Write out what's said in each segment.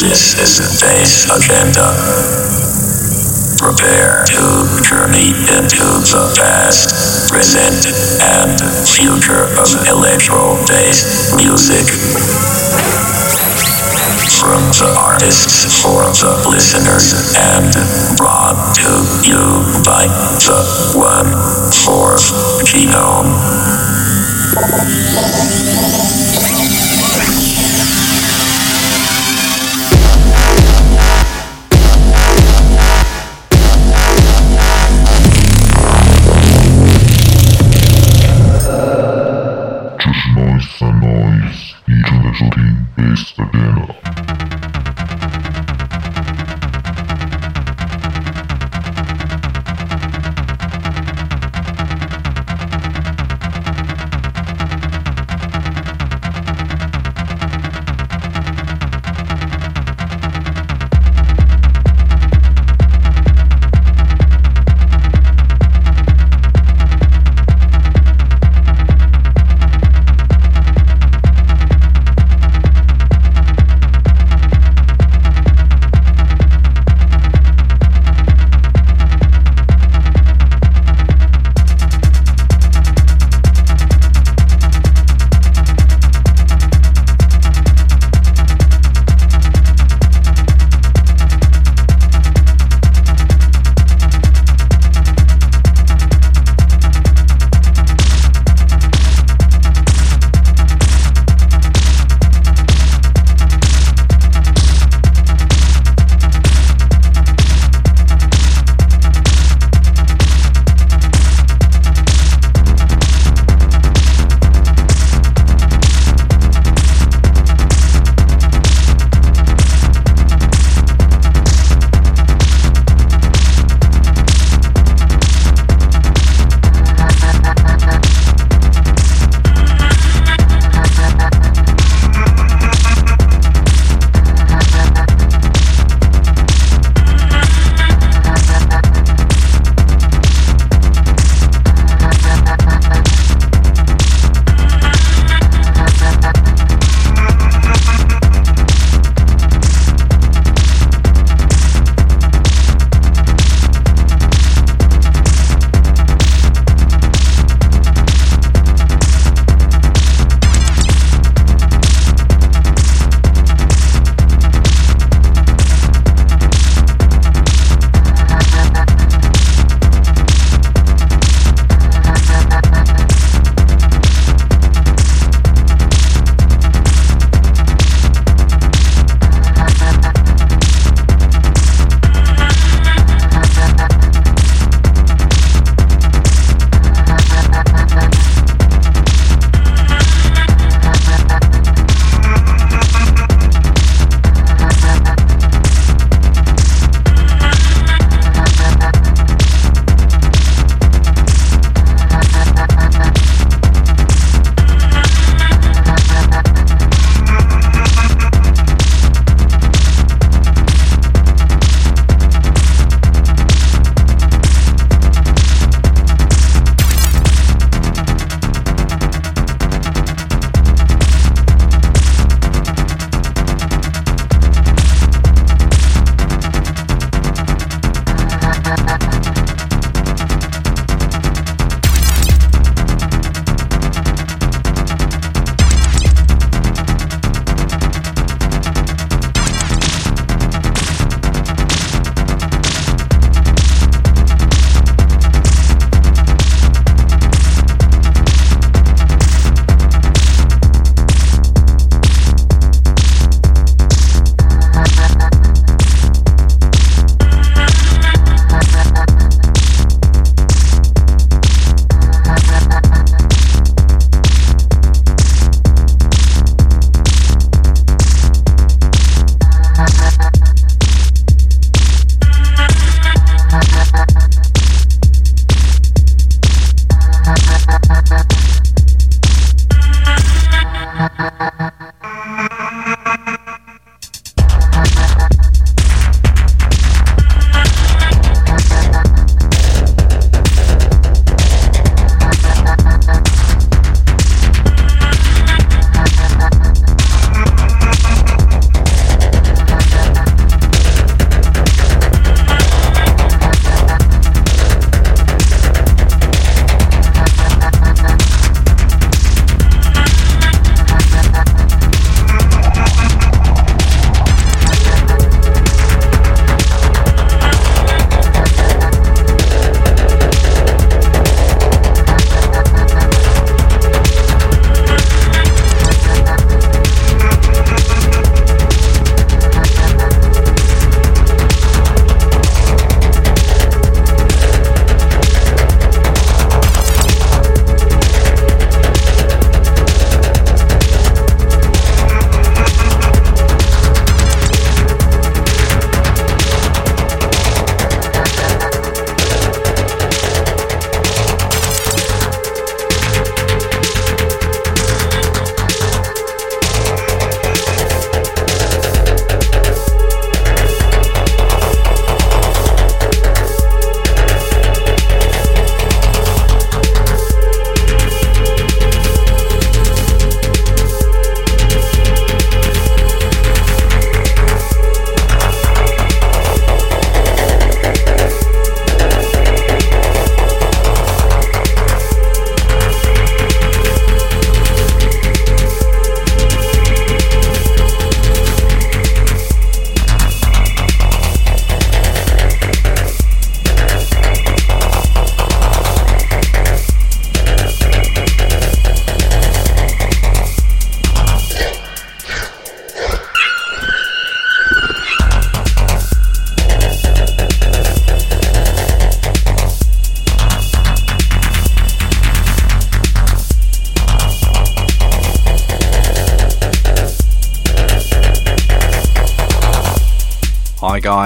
This is Bass Agenda. Prepare to journey into the past, present, and future of electro-based music. From the artists for the listeners and brought to you by the One Fourth Genome.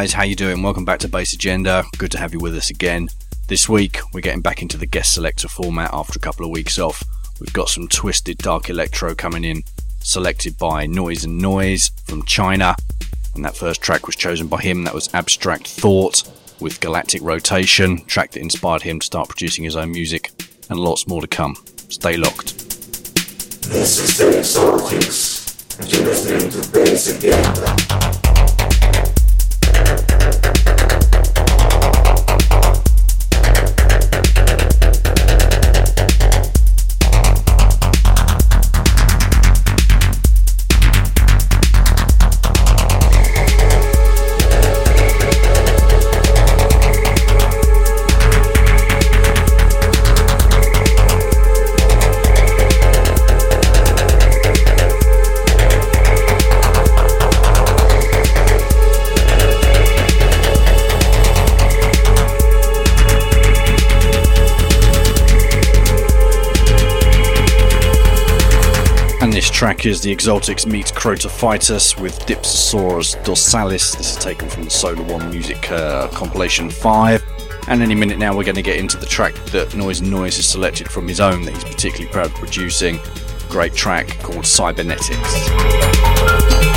Guys, how you doing? Welcome back to Bass Agenda. Good to have you with us again. This week we're getting back into the guest selector format after a couple of weeks off. We've got some twisted dark electro coming in, selected by Noise and Noise from China. And that first track was chosen by him. That was Abstract Thought with Galactic Rotation, track that inspired him to start producing his own music, and lots more to come. Stay locked. This is the. Is the Exotics meets Crotophytus with Dipsosaurus dorsalis. This is taken from the Solar One Music uh, compilation 5. And any minute now, we're going to get into the track that Noise Noise has selected from his own that he's particularly proud of producing. Great track called Cybernetics.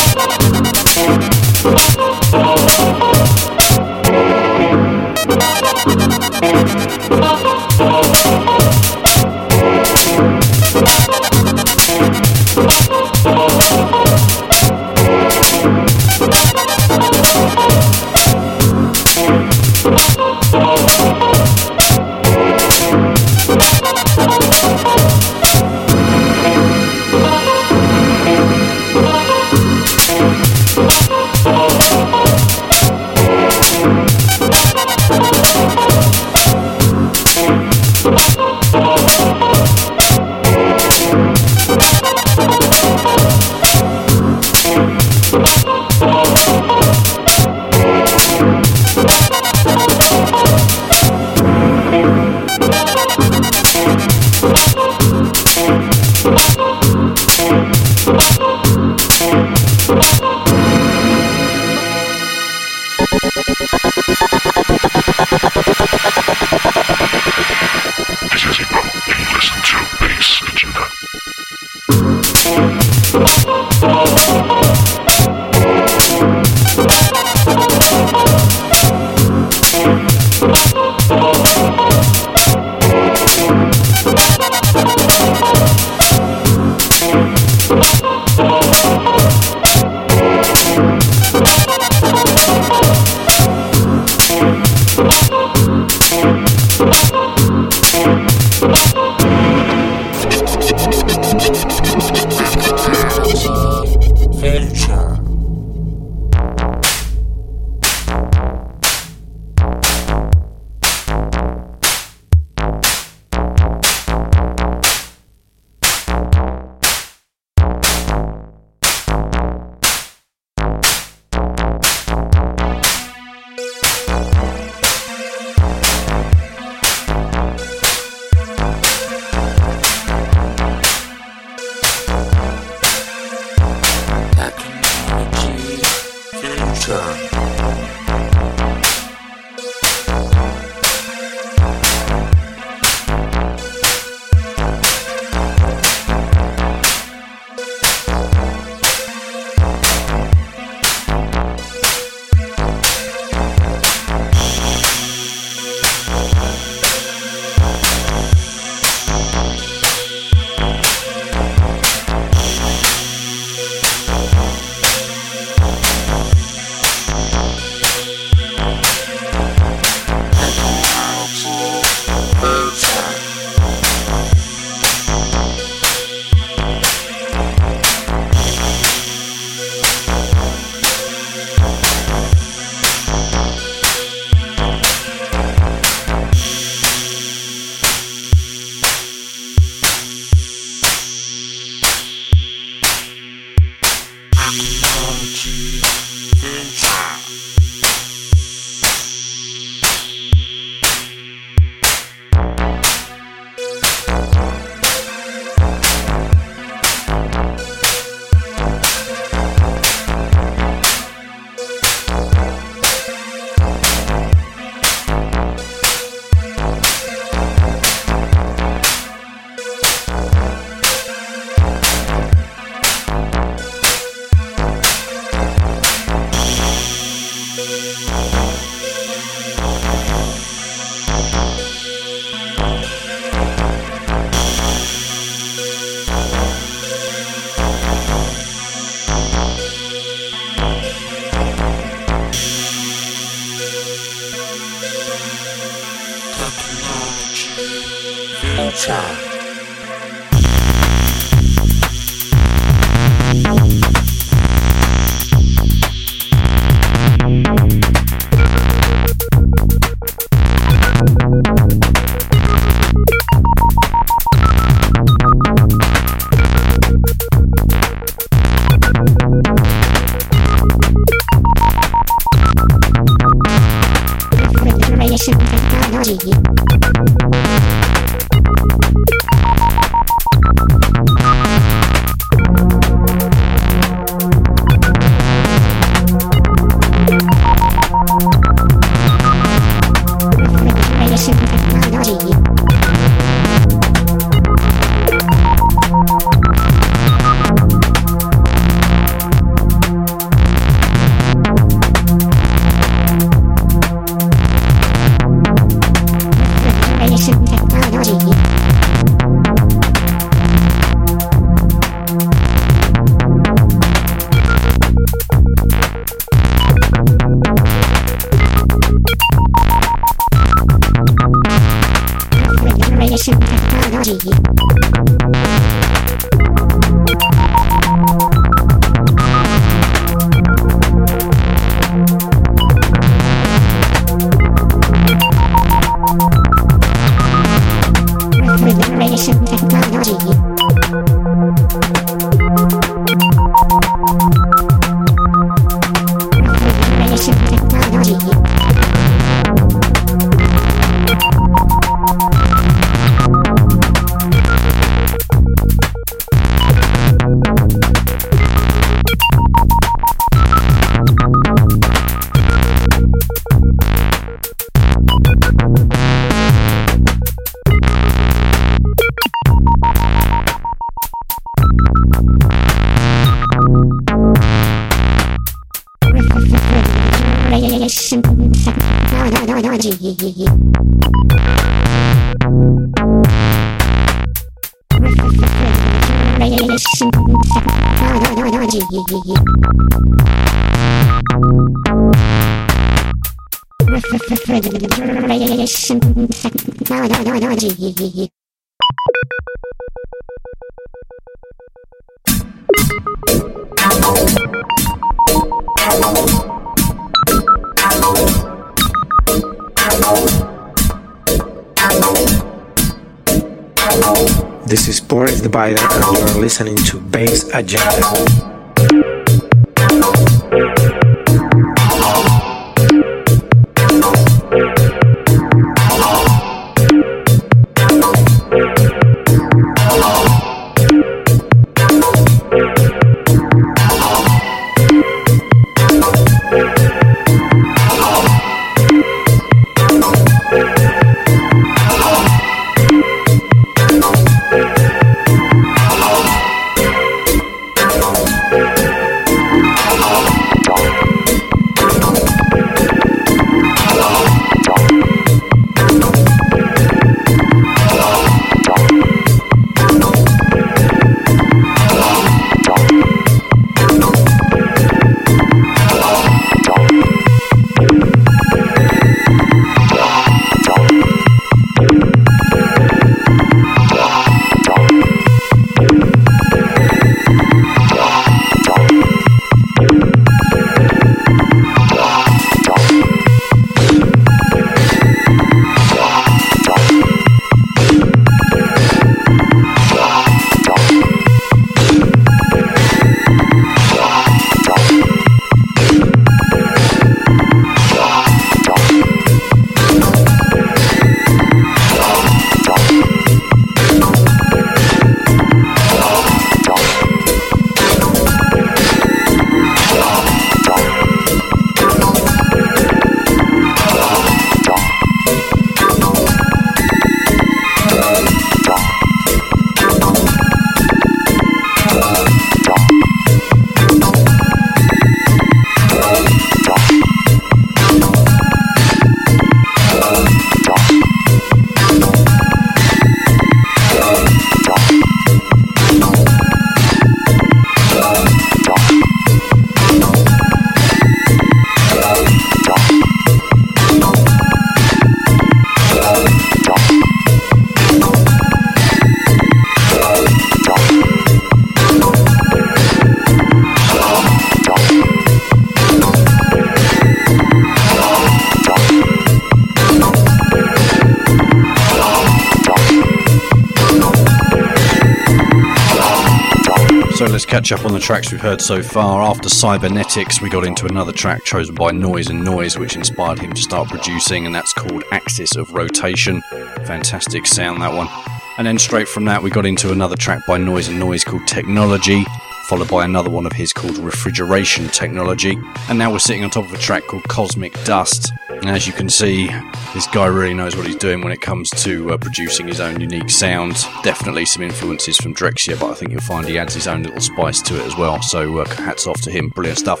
Catch up on the tracks we've heard so far. After Cybernetics, we got into another track chosen by Noise and Noise, which inspired him to start producing, and that's called Axis of Rotation. Fantastic sound, that one. And then straight from that, we got into another track by Noise and Noise called Technology, followed by another one of his called Refrigeration Technology. And now we're sitting on top of a track called Cosmic Dust. And as you can see, this guy really knows what he's doing when it comes to uh, producing his own unique sound. Definitely some influences from Drexciya, but I think you'll find he adds his own little spice to it as well. So uh, hats off to him, brilliant stuff.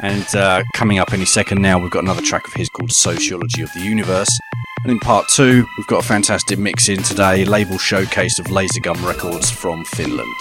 And uh, coming up any second now, we've got another track of his called Sociology of the Universe. And in part two, we've got a fantastic mix in today, label showcase of Lasergum Records from Finland.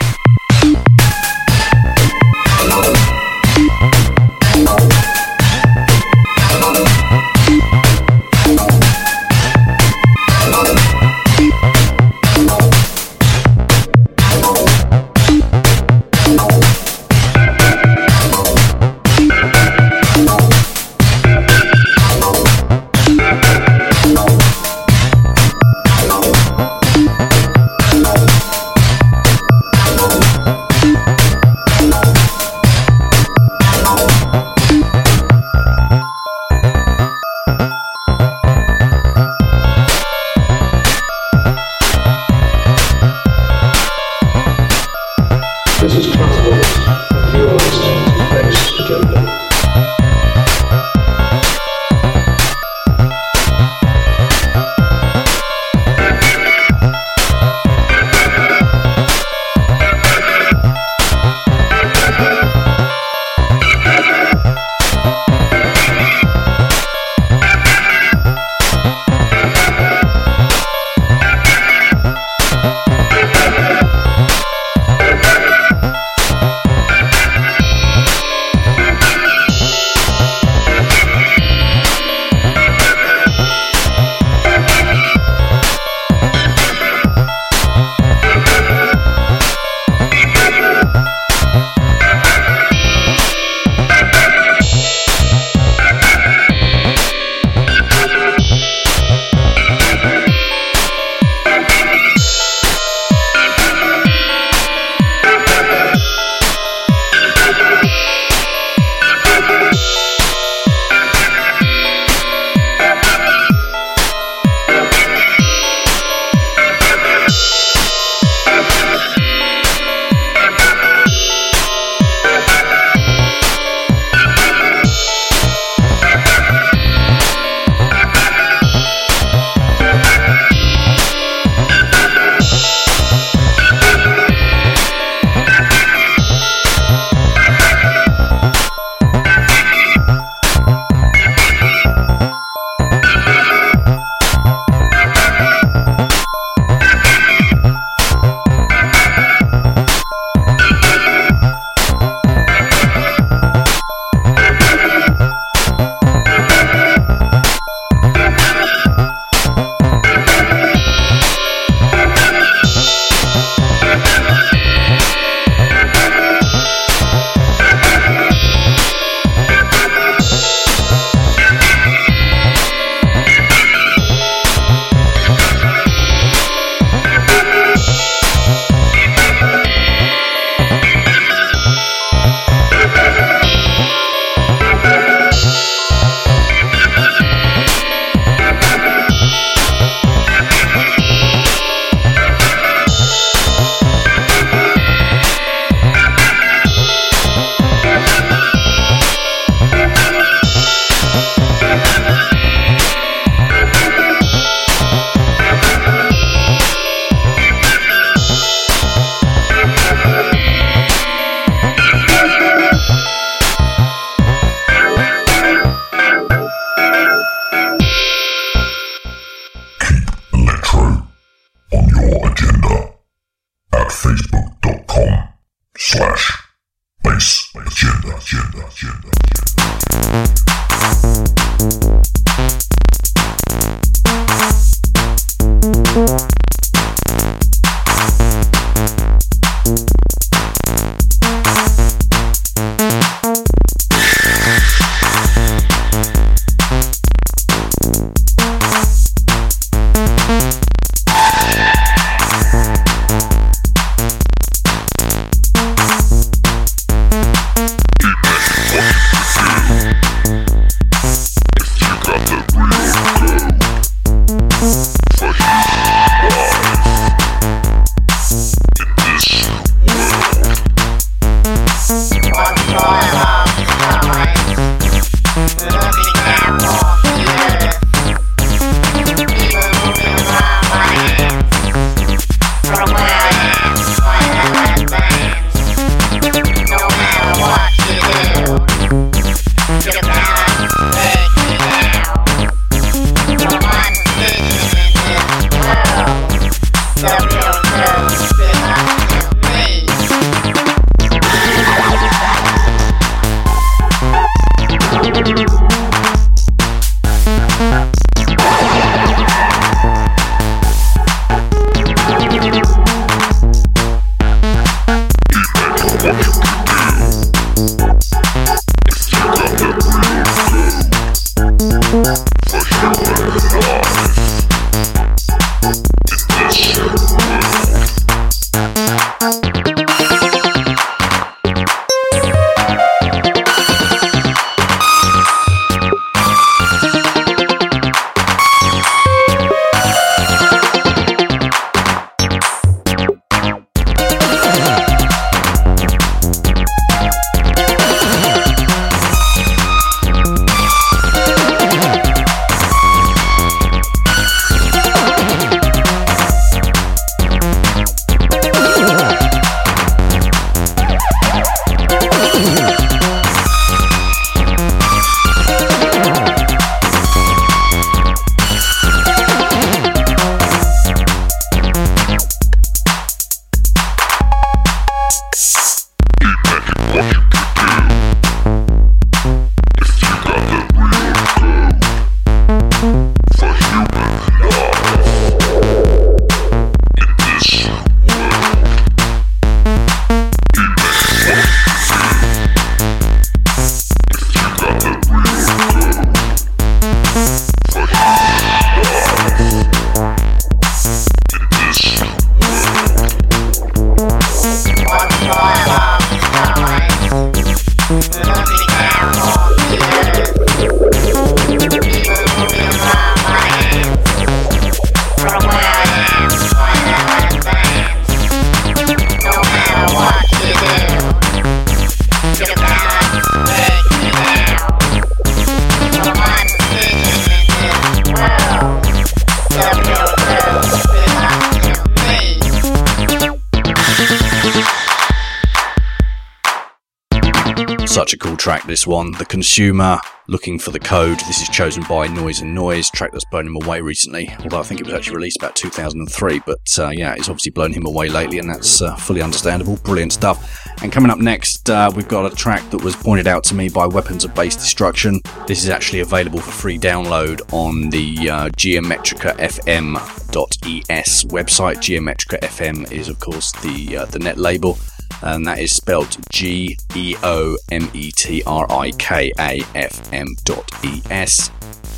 This one. The Consumer, Looking for the Code. This is chosen by Noise and Noise, track that's blown him away recently. Although I think it was actually released about 2003. But uh, yeah, it's obviously blown him away lately, and that's uh, fully understandable. Brilliant stuff. And coming up next, uh, we've got a track that was pointed out to me by Weapons of Base Destruction. This is actually available for free download on the uh, Geometrika FM.es website. Geometrika FM is, of course, the uh, the net label and that is spelt G E O M E T R I K A F M dot E S.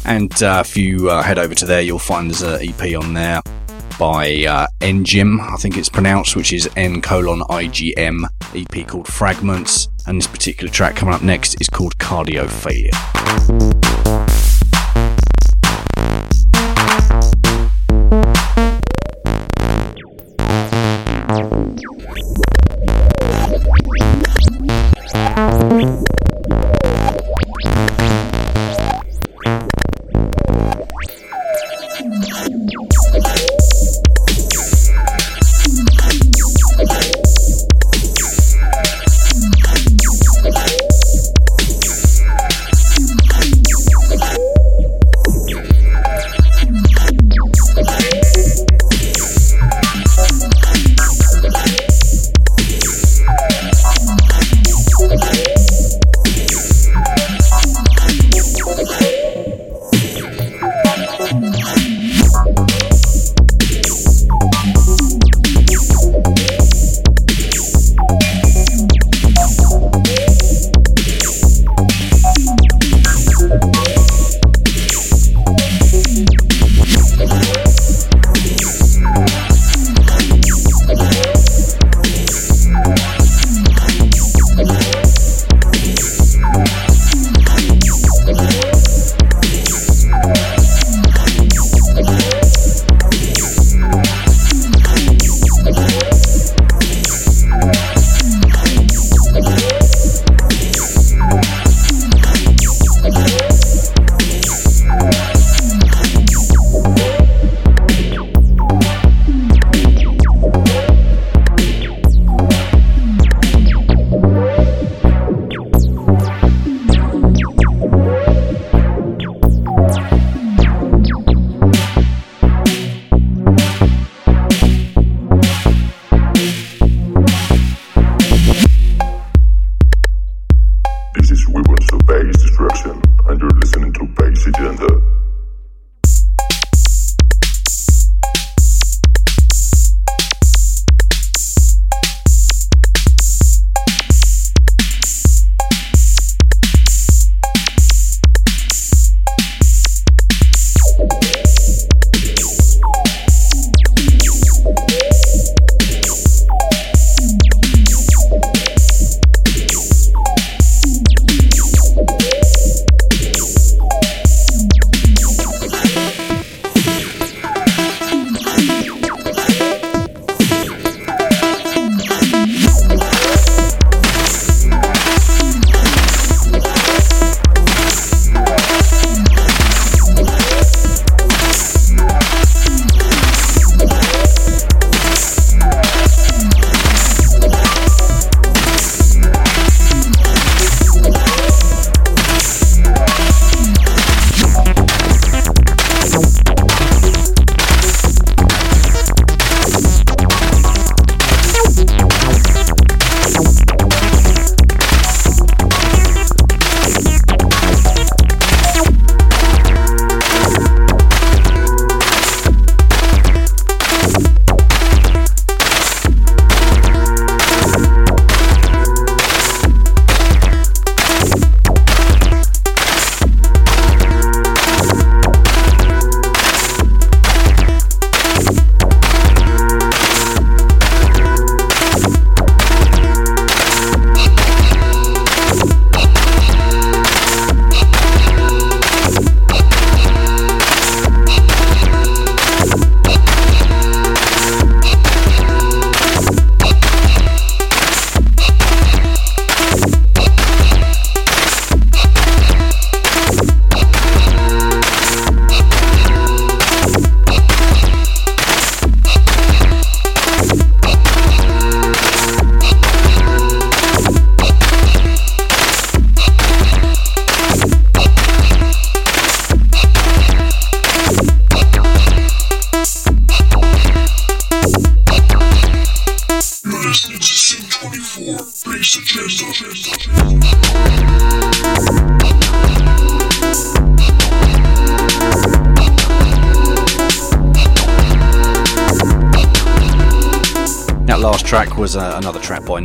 And uh, if you uh, head over to there, you'll find there's an EP on there by uh, Ngim, I think it's pronounced, which is N colon I G M, EP called Fragments. And this particular track coming up next is called Cardio Failure.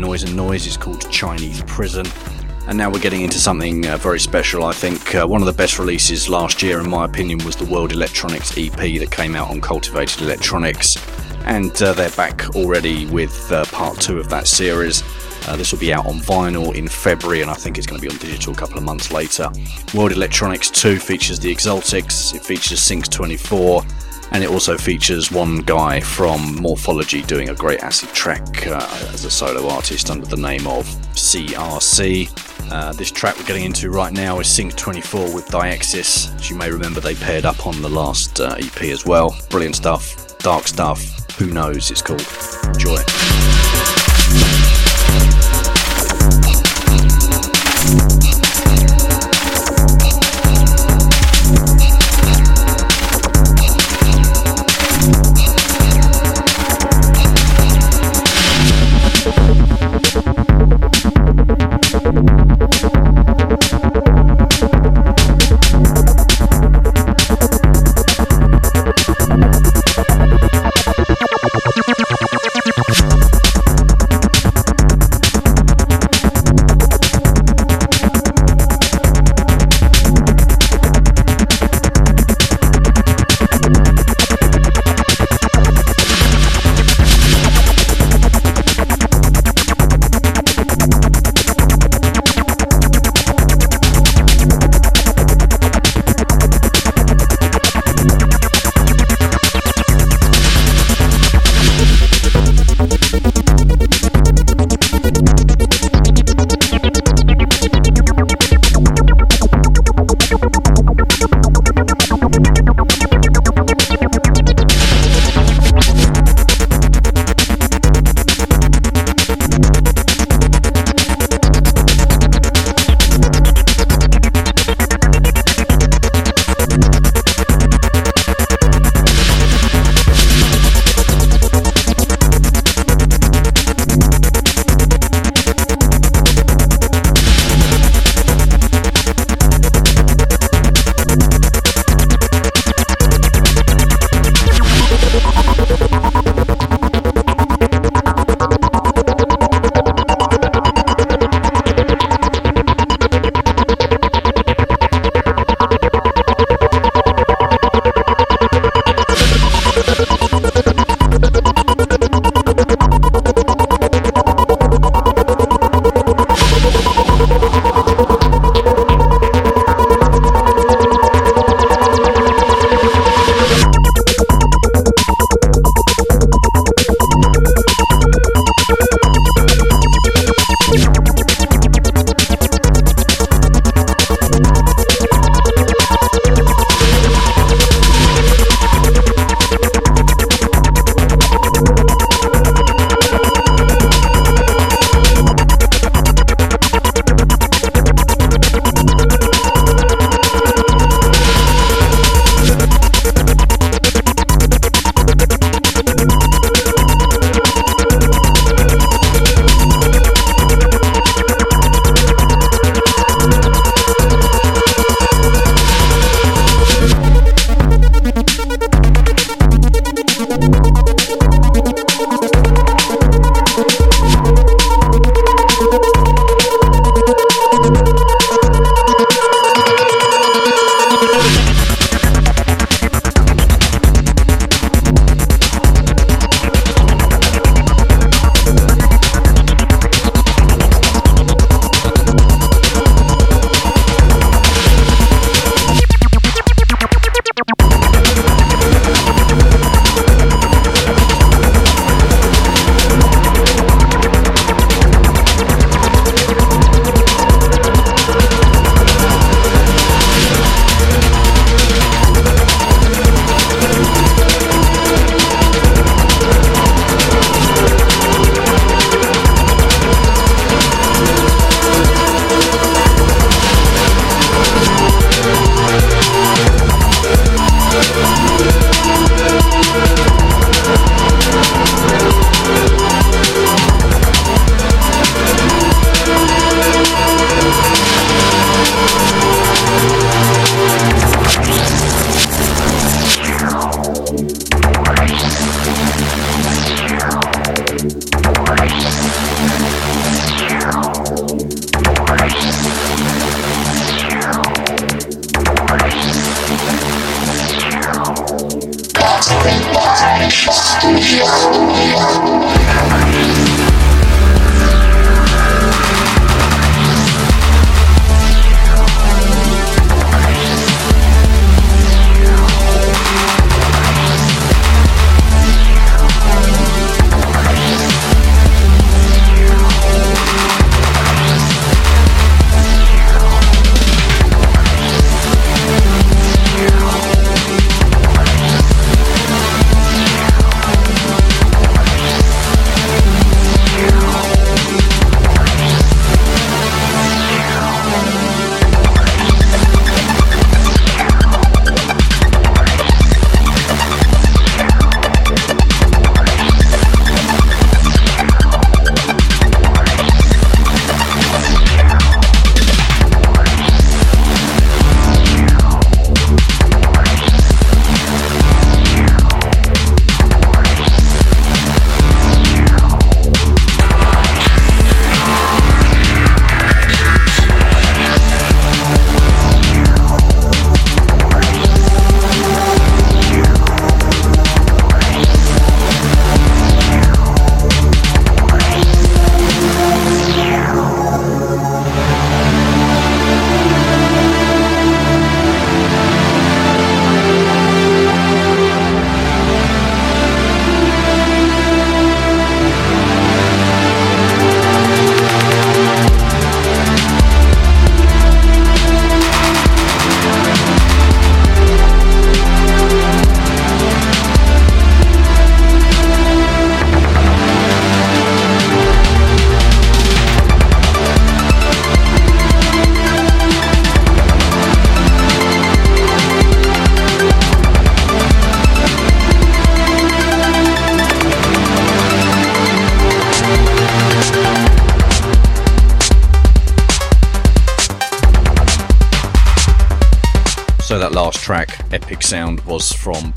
Noise and Noise. is called Chinese Prison. And now we're getting into something uh, very special. I think uh, one of the best releases last year, in my opinion, was the World Electronics EP that came out on Cultivated Electronics. And uh, they're back already with uh, part two of that series. Uh, this will be out on vinyl in February, and I think it's going to be on digital a couple of months later. World Electronics 2 features the Exaltics, it features Sync 24, and it also features one guy from Morphology doing a great acid track uh, as a solo artist under the name of CRC. Uh, this track we're getting into right now is Sync 24 with Diexis. As you may remember, they paired up on the last uh, EP as well. Brilliant stuff, dark stuff. Who knows? It's called. Enjoy.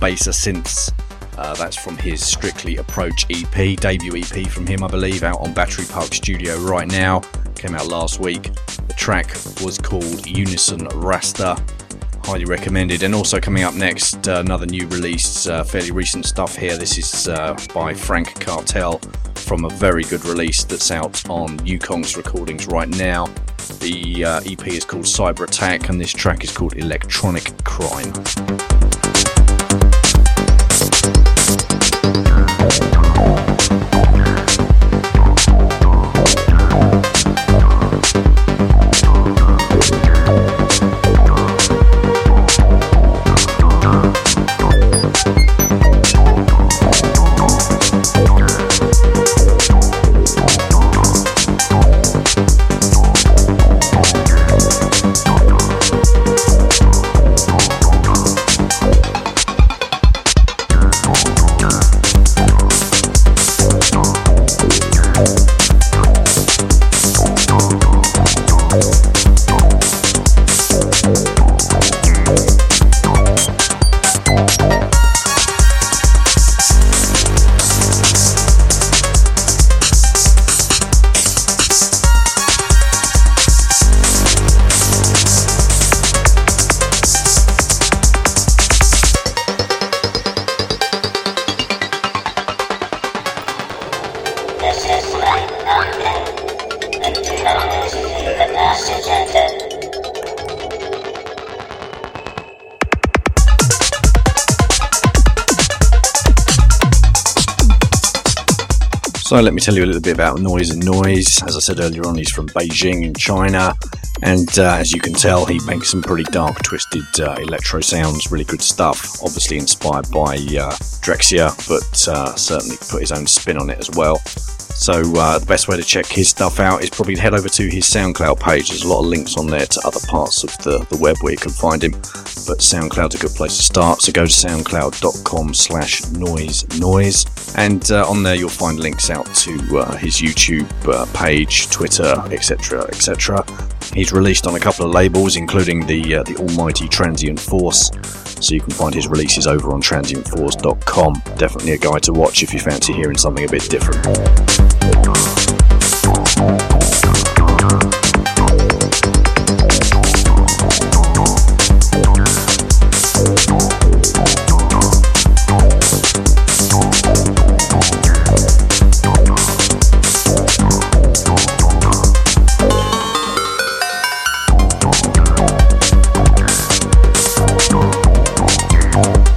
Baser Synths. Uh, that's from his Strictly Approach EP, debut EP from him, I believe, out on Battery Park Studio right now. Came out last week. The track was called Unison Rasta. Highly recommended. And also coming up next, uh, another new release, uh, fairly recent stuff here. This is uh, by Frank Cartel from a very good release that's out on Yukong's recordings right now. The uh, EP is called Cyber Attack, and this track is called Electronic Crime. Let me tell you a little bit about Noise and Noise. As I said earlier on, he's from Beijing in China, and uh, as you can tell, he makes some pretty dark, twisted uh, electro sounds. Really good stuff. Obviously inspired by uh, Drexciya, but uh, certainly put his own spin on it as well. So uh, the best way to check his stuff out is probably head over to his SoundCloud page. There's a lot of links on there to other parts of the, the web where you can find him. But SoundCloud's a good place to start. So go to soundcloud.com slash noise noise. And uh, on there you'll find links out to uh, his YouTube uh, page, Twitter, etc. etc. He's released on a couple of labels, including the uh, the almighty Transient Force. So you can find his releases over on transientforce.com. Definitely a guy to watch if you fancy hearing something a bit different. more.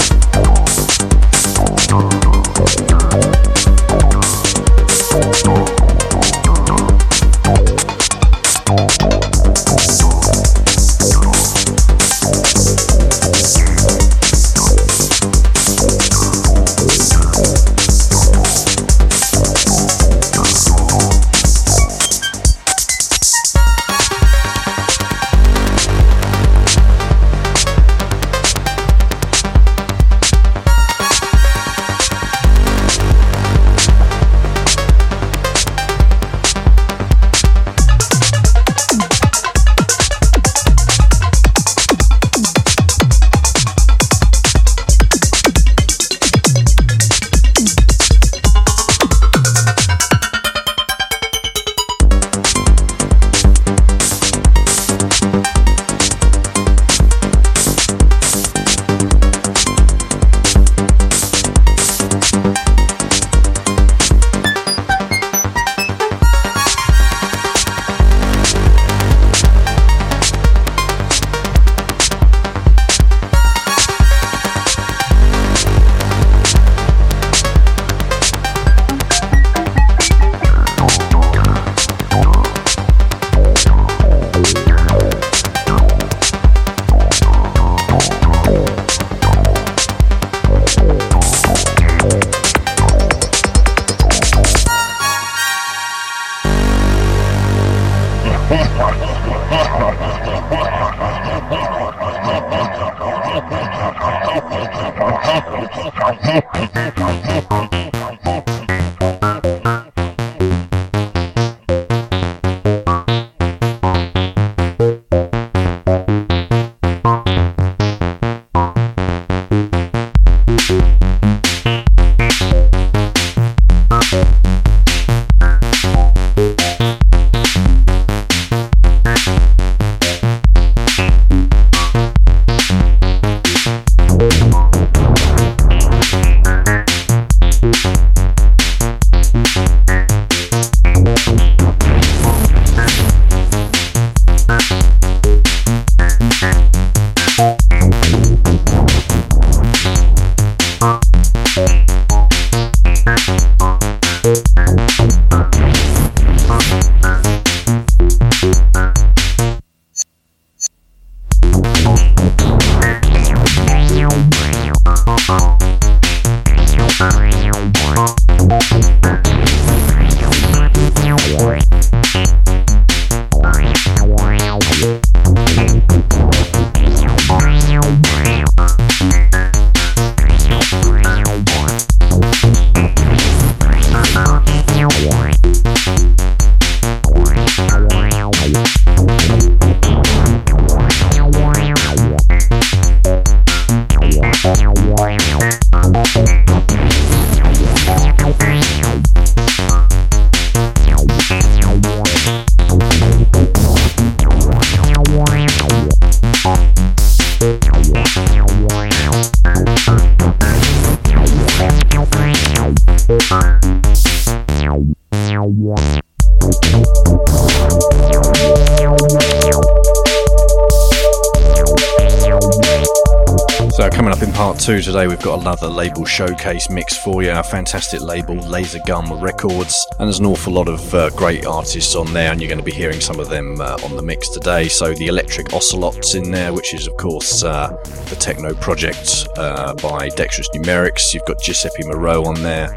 Today, we've got another label showcase mix for you. A fantastic label, Lasergum Records, and there's an awful lot of uh, great artists on there, and you're going to be hearing some of them uh, on the mix today. So the Electric Ocelots in there, which is of course uh, the techno project uh, by Dexterous Numerics. You've got Giuseppe Moreau on there.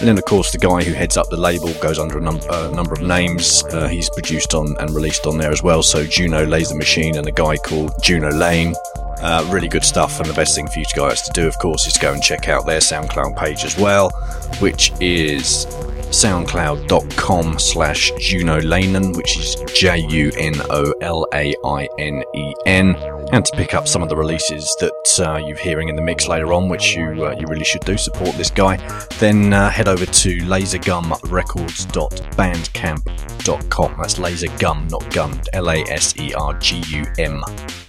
And then, of course, the guy who heads up the label goes under a num- uh, number of names. Uh, he's produced on and released on there as well. So Juno Laser Machine and a guy called Juno Lainen. Uh, really good stuff, and the best thing for you guys to do, of course, is go and check out their SoundCloud page as well, which is soundcloud.com slash Juno Lainen, which is J U N O L A I N E N, and to pick up some of the releases that uh, you're hearing in the mix later on, which you uh, you really should do, support this guy, then uh, head over to lasergumrecords.bandcamp.com. That's lasergum, not gun, L A S E R G U M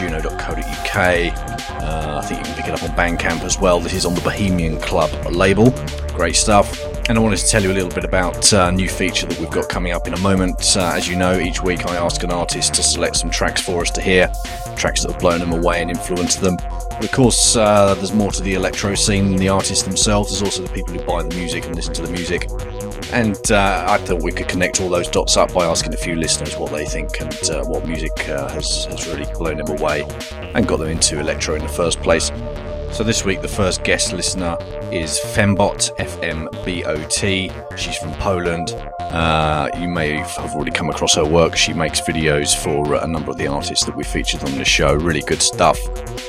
juno.co.uk. Uh, I think you can pick it up on Bandcamp as well. This is on the Bohemian Club label. Great stuff. And I wanted to tell you a little bit about a new feature that we've got coming up in a moment. Uh, as you know, each week I ask an artist to select some tracks for us to hear, tracks that have blown them away and influenced them. But of course, uh, there's more to the electro scene than the artists themselves. There's also the people who buy the music and listen to the music. And uh, I thought we could connect all those dots up by asking a few listeners what they think and uh, what music uh, has, has really blown them away and got them into electro in the first place. So this week, the first guest listener is Fembot, F M B O T. She's from Poland. Uh, you may have already come across her work. She makes videos for a number of the artists that we featured on the show. Really good stuff.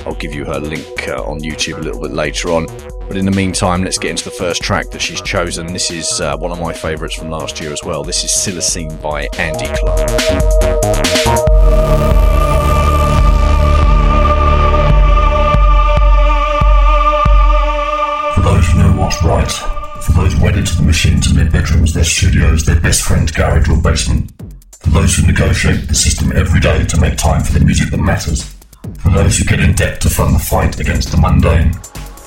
I'll give you her link uh, on YouTube a little bit later on. But in the meantime, let's get into the first track that she's chosen. This is uh, one of my favourites from last year as well. This is Silicene by Andy Clark. For those who know what's right. For those wedded to the machines in their bedrooms, their studios, their best friend's garage or basement. For those who negotiate the system every day to make time for the music that matters. For those who get in debt to fund the fight against the mundane.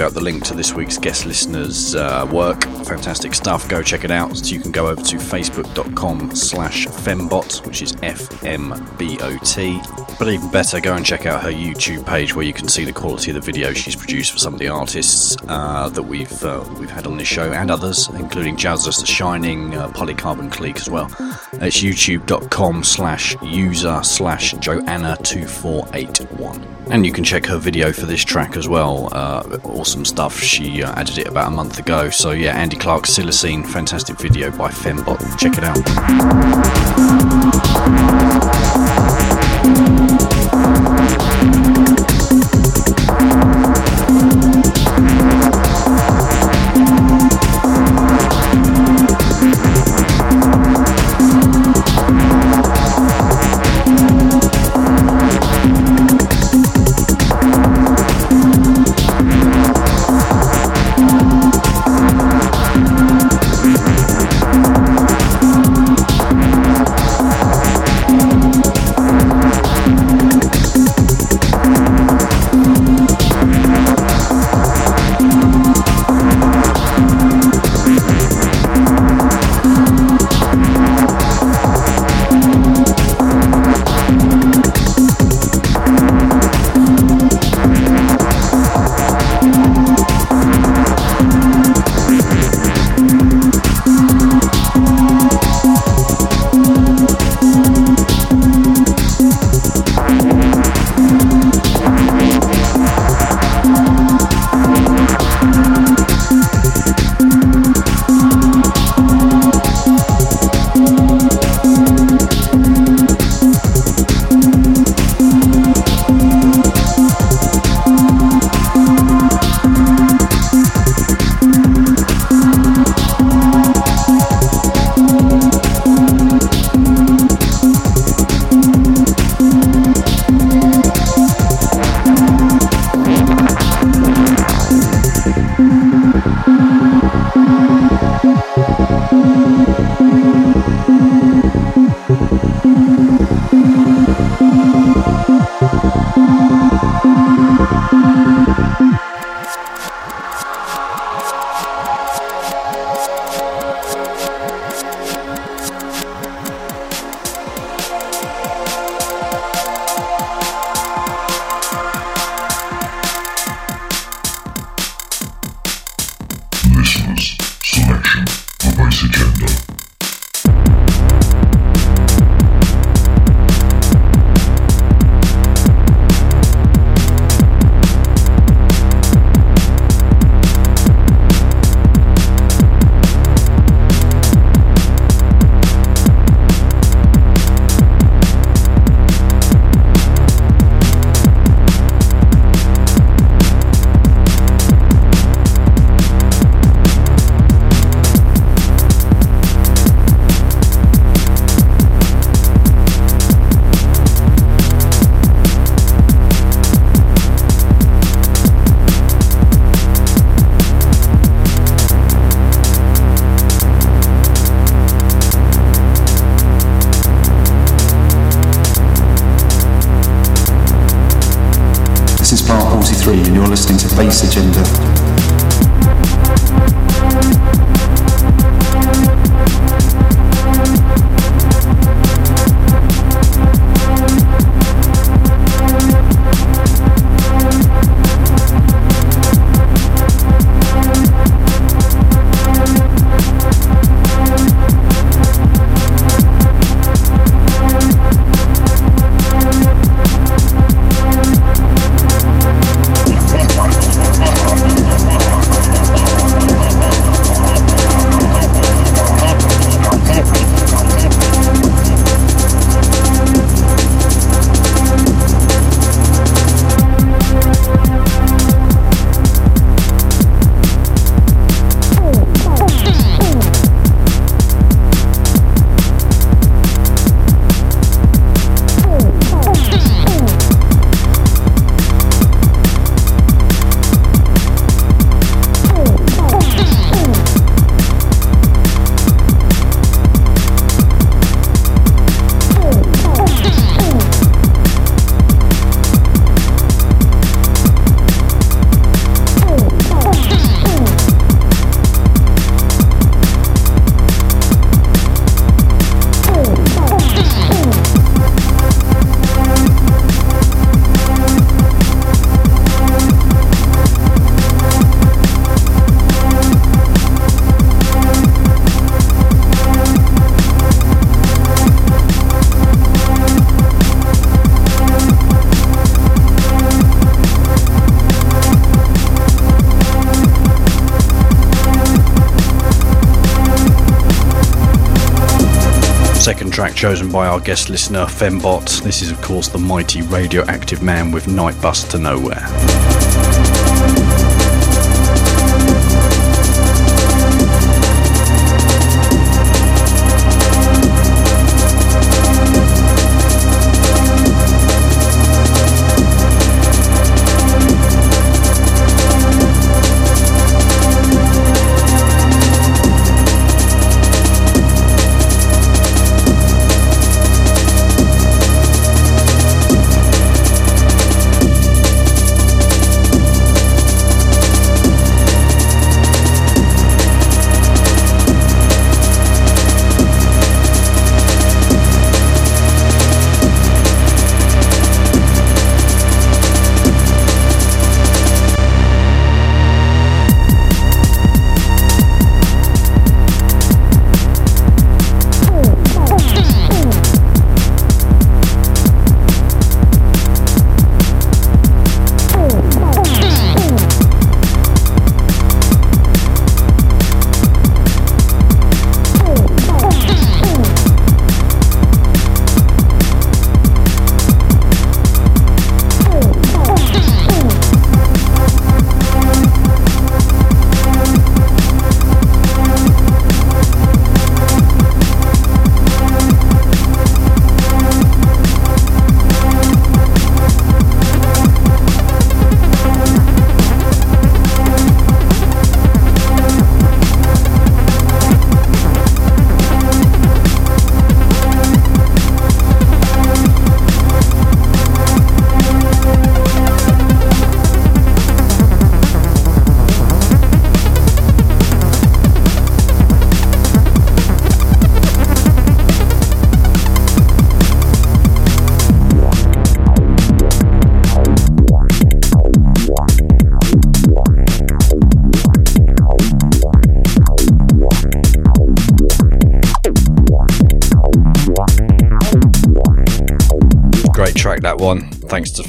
Give out the link to this week's guest listener's uh, work. Fantastic stuff. Go check it out. So you can go over to facebook.com slash fembot, which is F-M-B-O-T. But even better, go and check out her YouTube page where you can see the quality of the video she's produced for some of the artists uh, that we've uh, we've had on this show and others, including Jazzless The Shining, uh, Polycarbon Clique as well. It's youtube.com slash user slash Joanna2481. And you can check her video for this track as well. Uh, awesome stuff. She uh, added it about a month ago. So, yeah, Andy Clark Silacine, fantastic video by Fembot. Check it out. Chosen by our guest listener Fembot. This is, of course, the mighty radioactive man with Night Bus to Nowhere.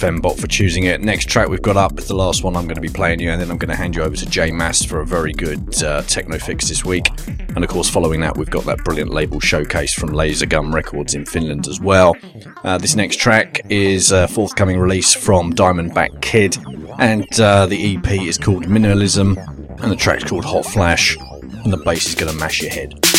Fembot for choosing it. Next track we've got up is the last one I'm going to be playing you, and then I'm going to hand you over to J Mass for a very good uh, techno fix this week. And of course, following that, we've got that brilliant label showcase from Lasergum Records in Finland as well. Uh, this next track is a forthcoming release from Diamondback Kid, and uh, the EP is called Minimalism, and the track's called Hot Flash, and the bass is going to mash your head.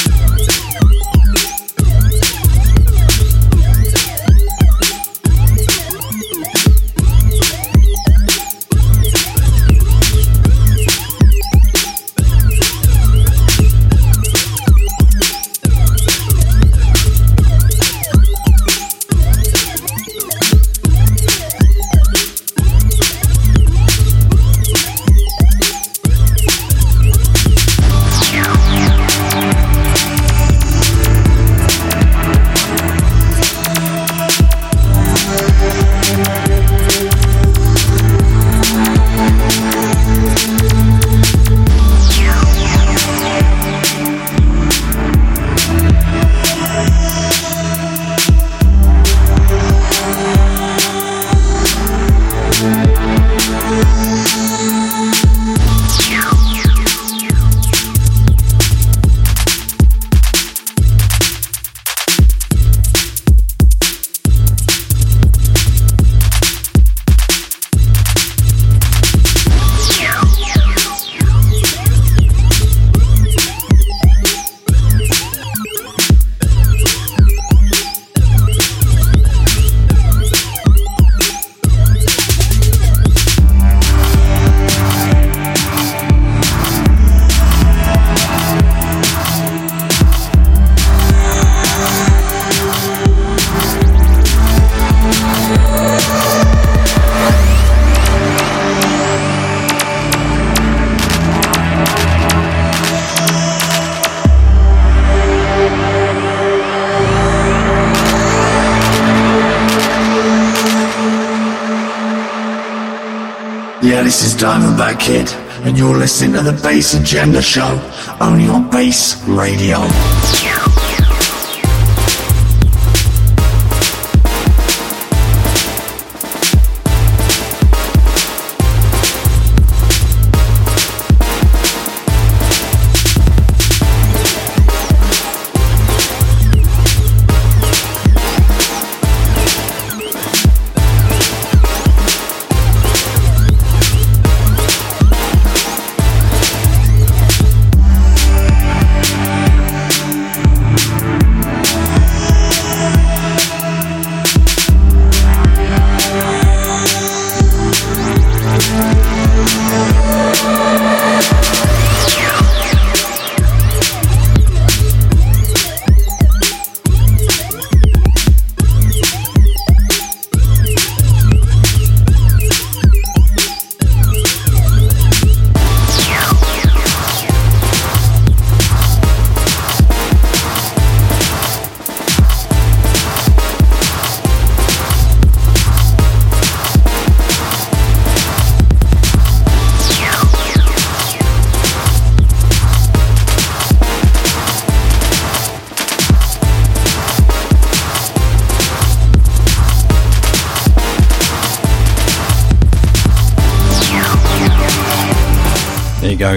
This is Diamondback Kid, and you're listening to the Bass Agenda Show, only on Bass Radio.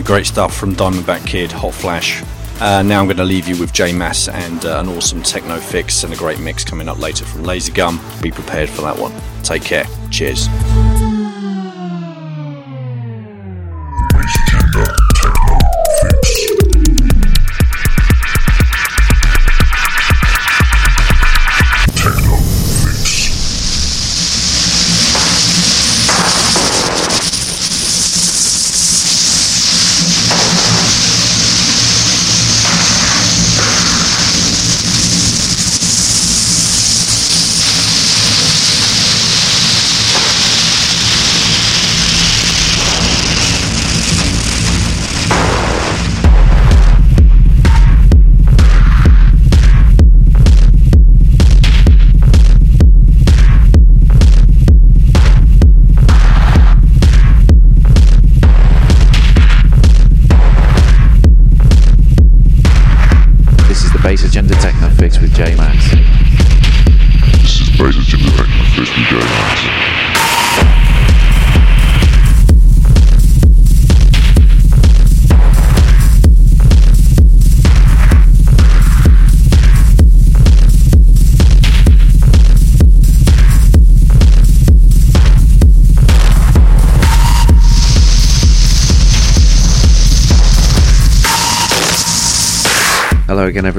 Great stuff from Diamondback Kid, Hot Flash. Uh, now I'm going to leave you with J Mass and uh, an awesome techno fix and a great mix coming up later from Lasergum. Be prepared for that one. Take care. Cheers.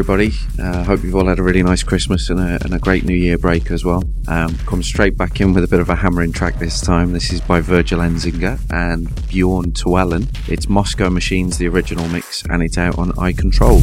Everybody. Uh, hope you've all had a really nice Christmas and a, and a great New Year break as well. Um, come straight back in with a bit of a hammering track this time. This is by Virgil Enzinger and Bjorn Torwellen. It's Moscow Machines, the original mix, and it's out on I Control.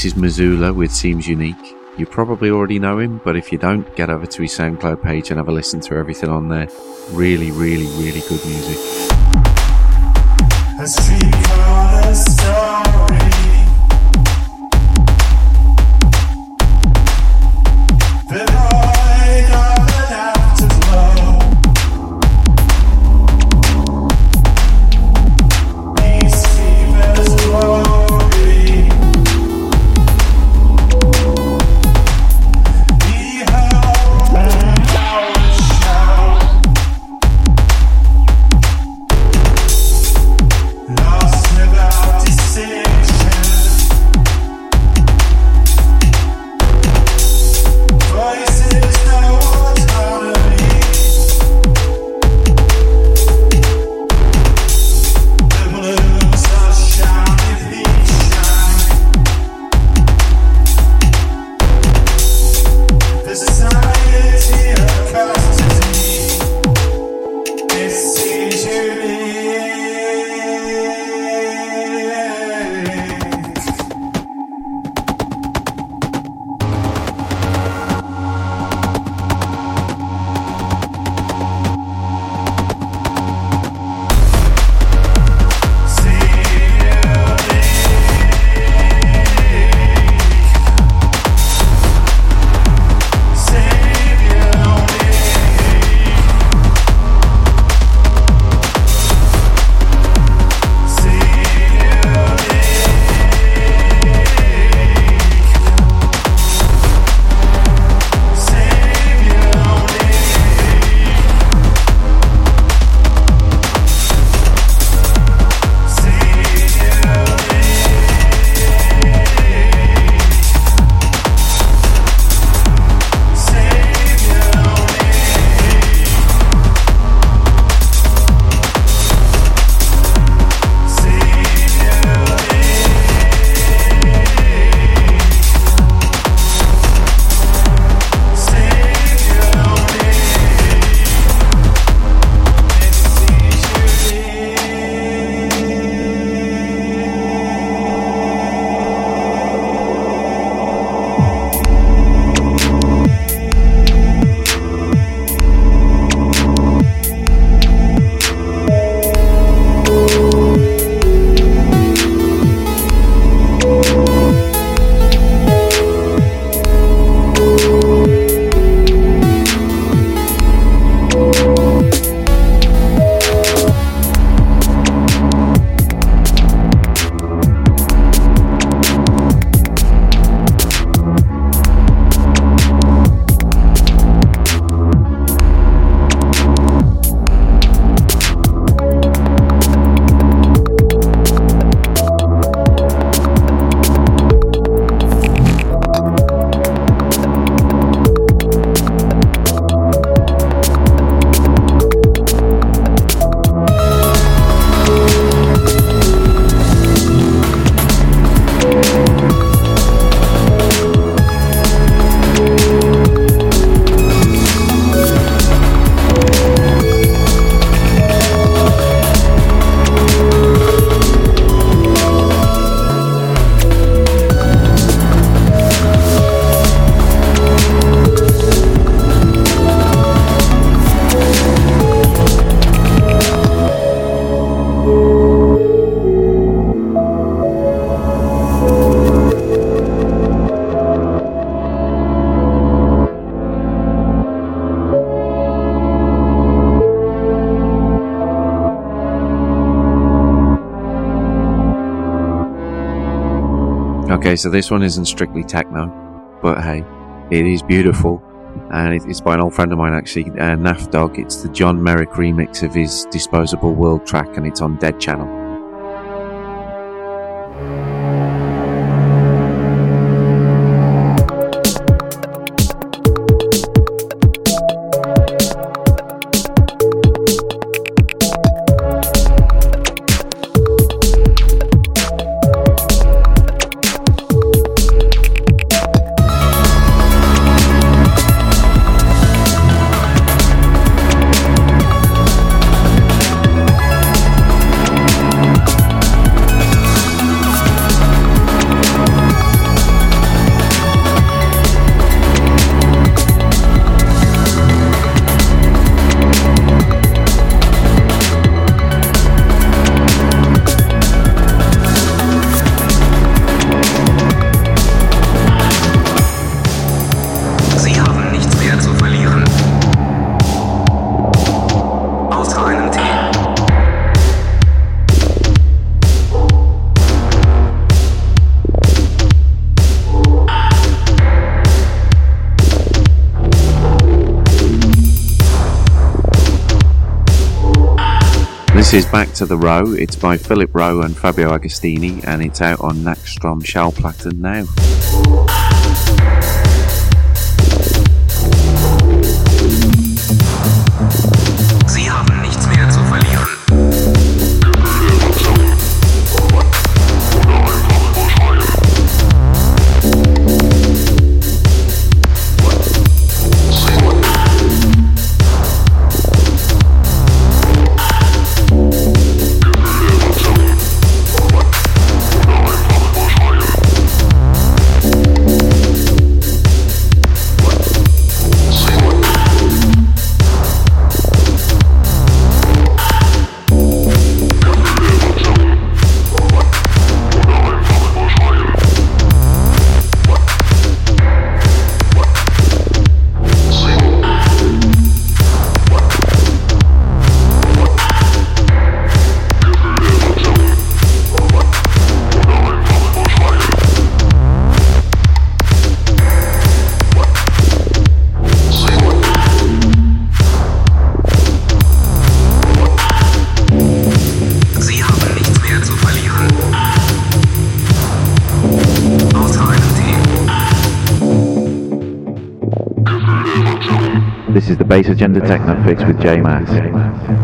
This is Missoula with Seems Unique. You probably already know him, but if you don't, get over to his SoundCloud page and have a listen to everything on there. Really, really, really good music. Okay, so this one isn't strictly techno, but hey, it is beautiful. And it's by an old friend of mine, actually, uh, Dog. It's the John Merrick remix of his Disposable World track, and it's on Dead Channel. This is Back to the Row. It's by Philip Rowe and Fabio Agostini, and it's out on Nachtstrom Schallplatten now. Bass Agenda Techno Fix with J Mass.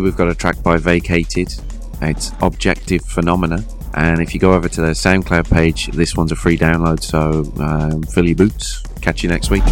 We've got a track by Vacated. It's Objective Phenomena. And if you go over to their SoundCloud page, this one's a free download. So um, fill your boots. Catch you next week.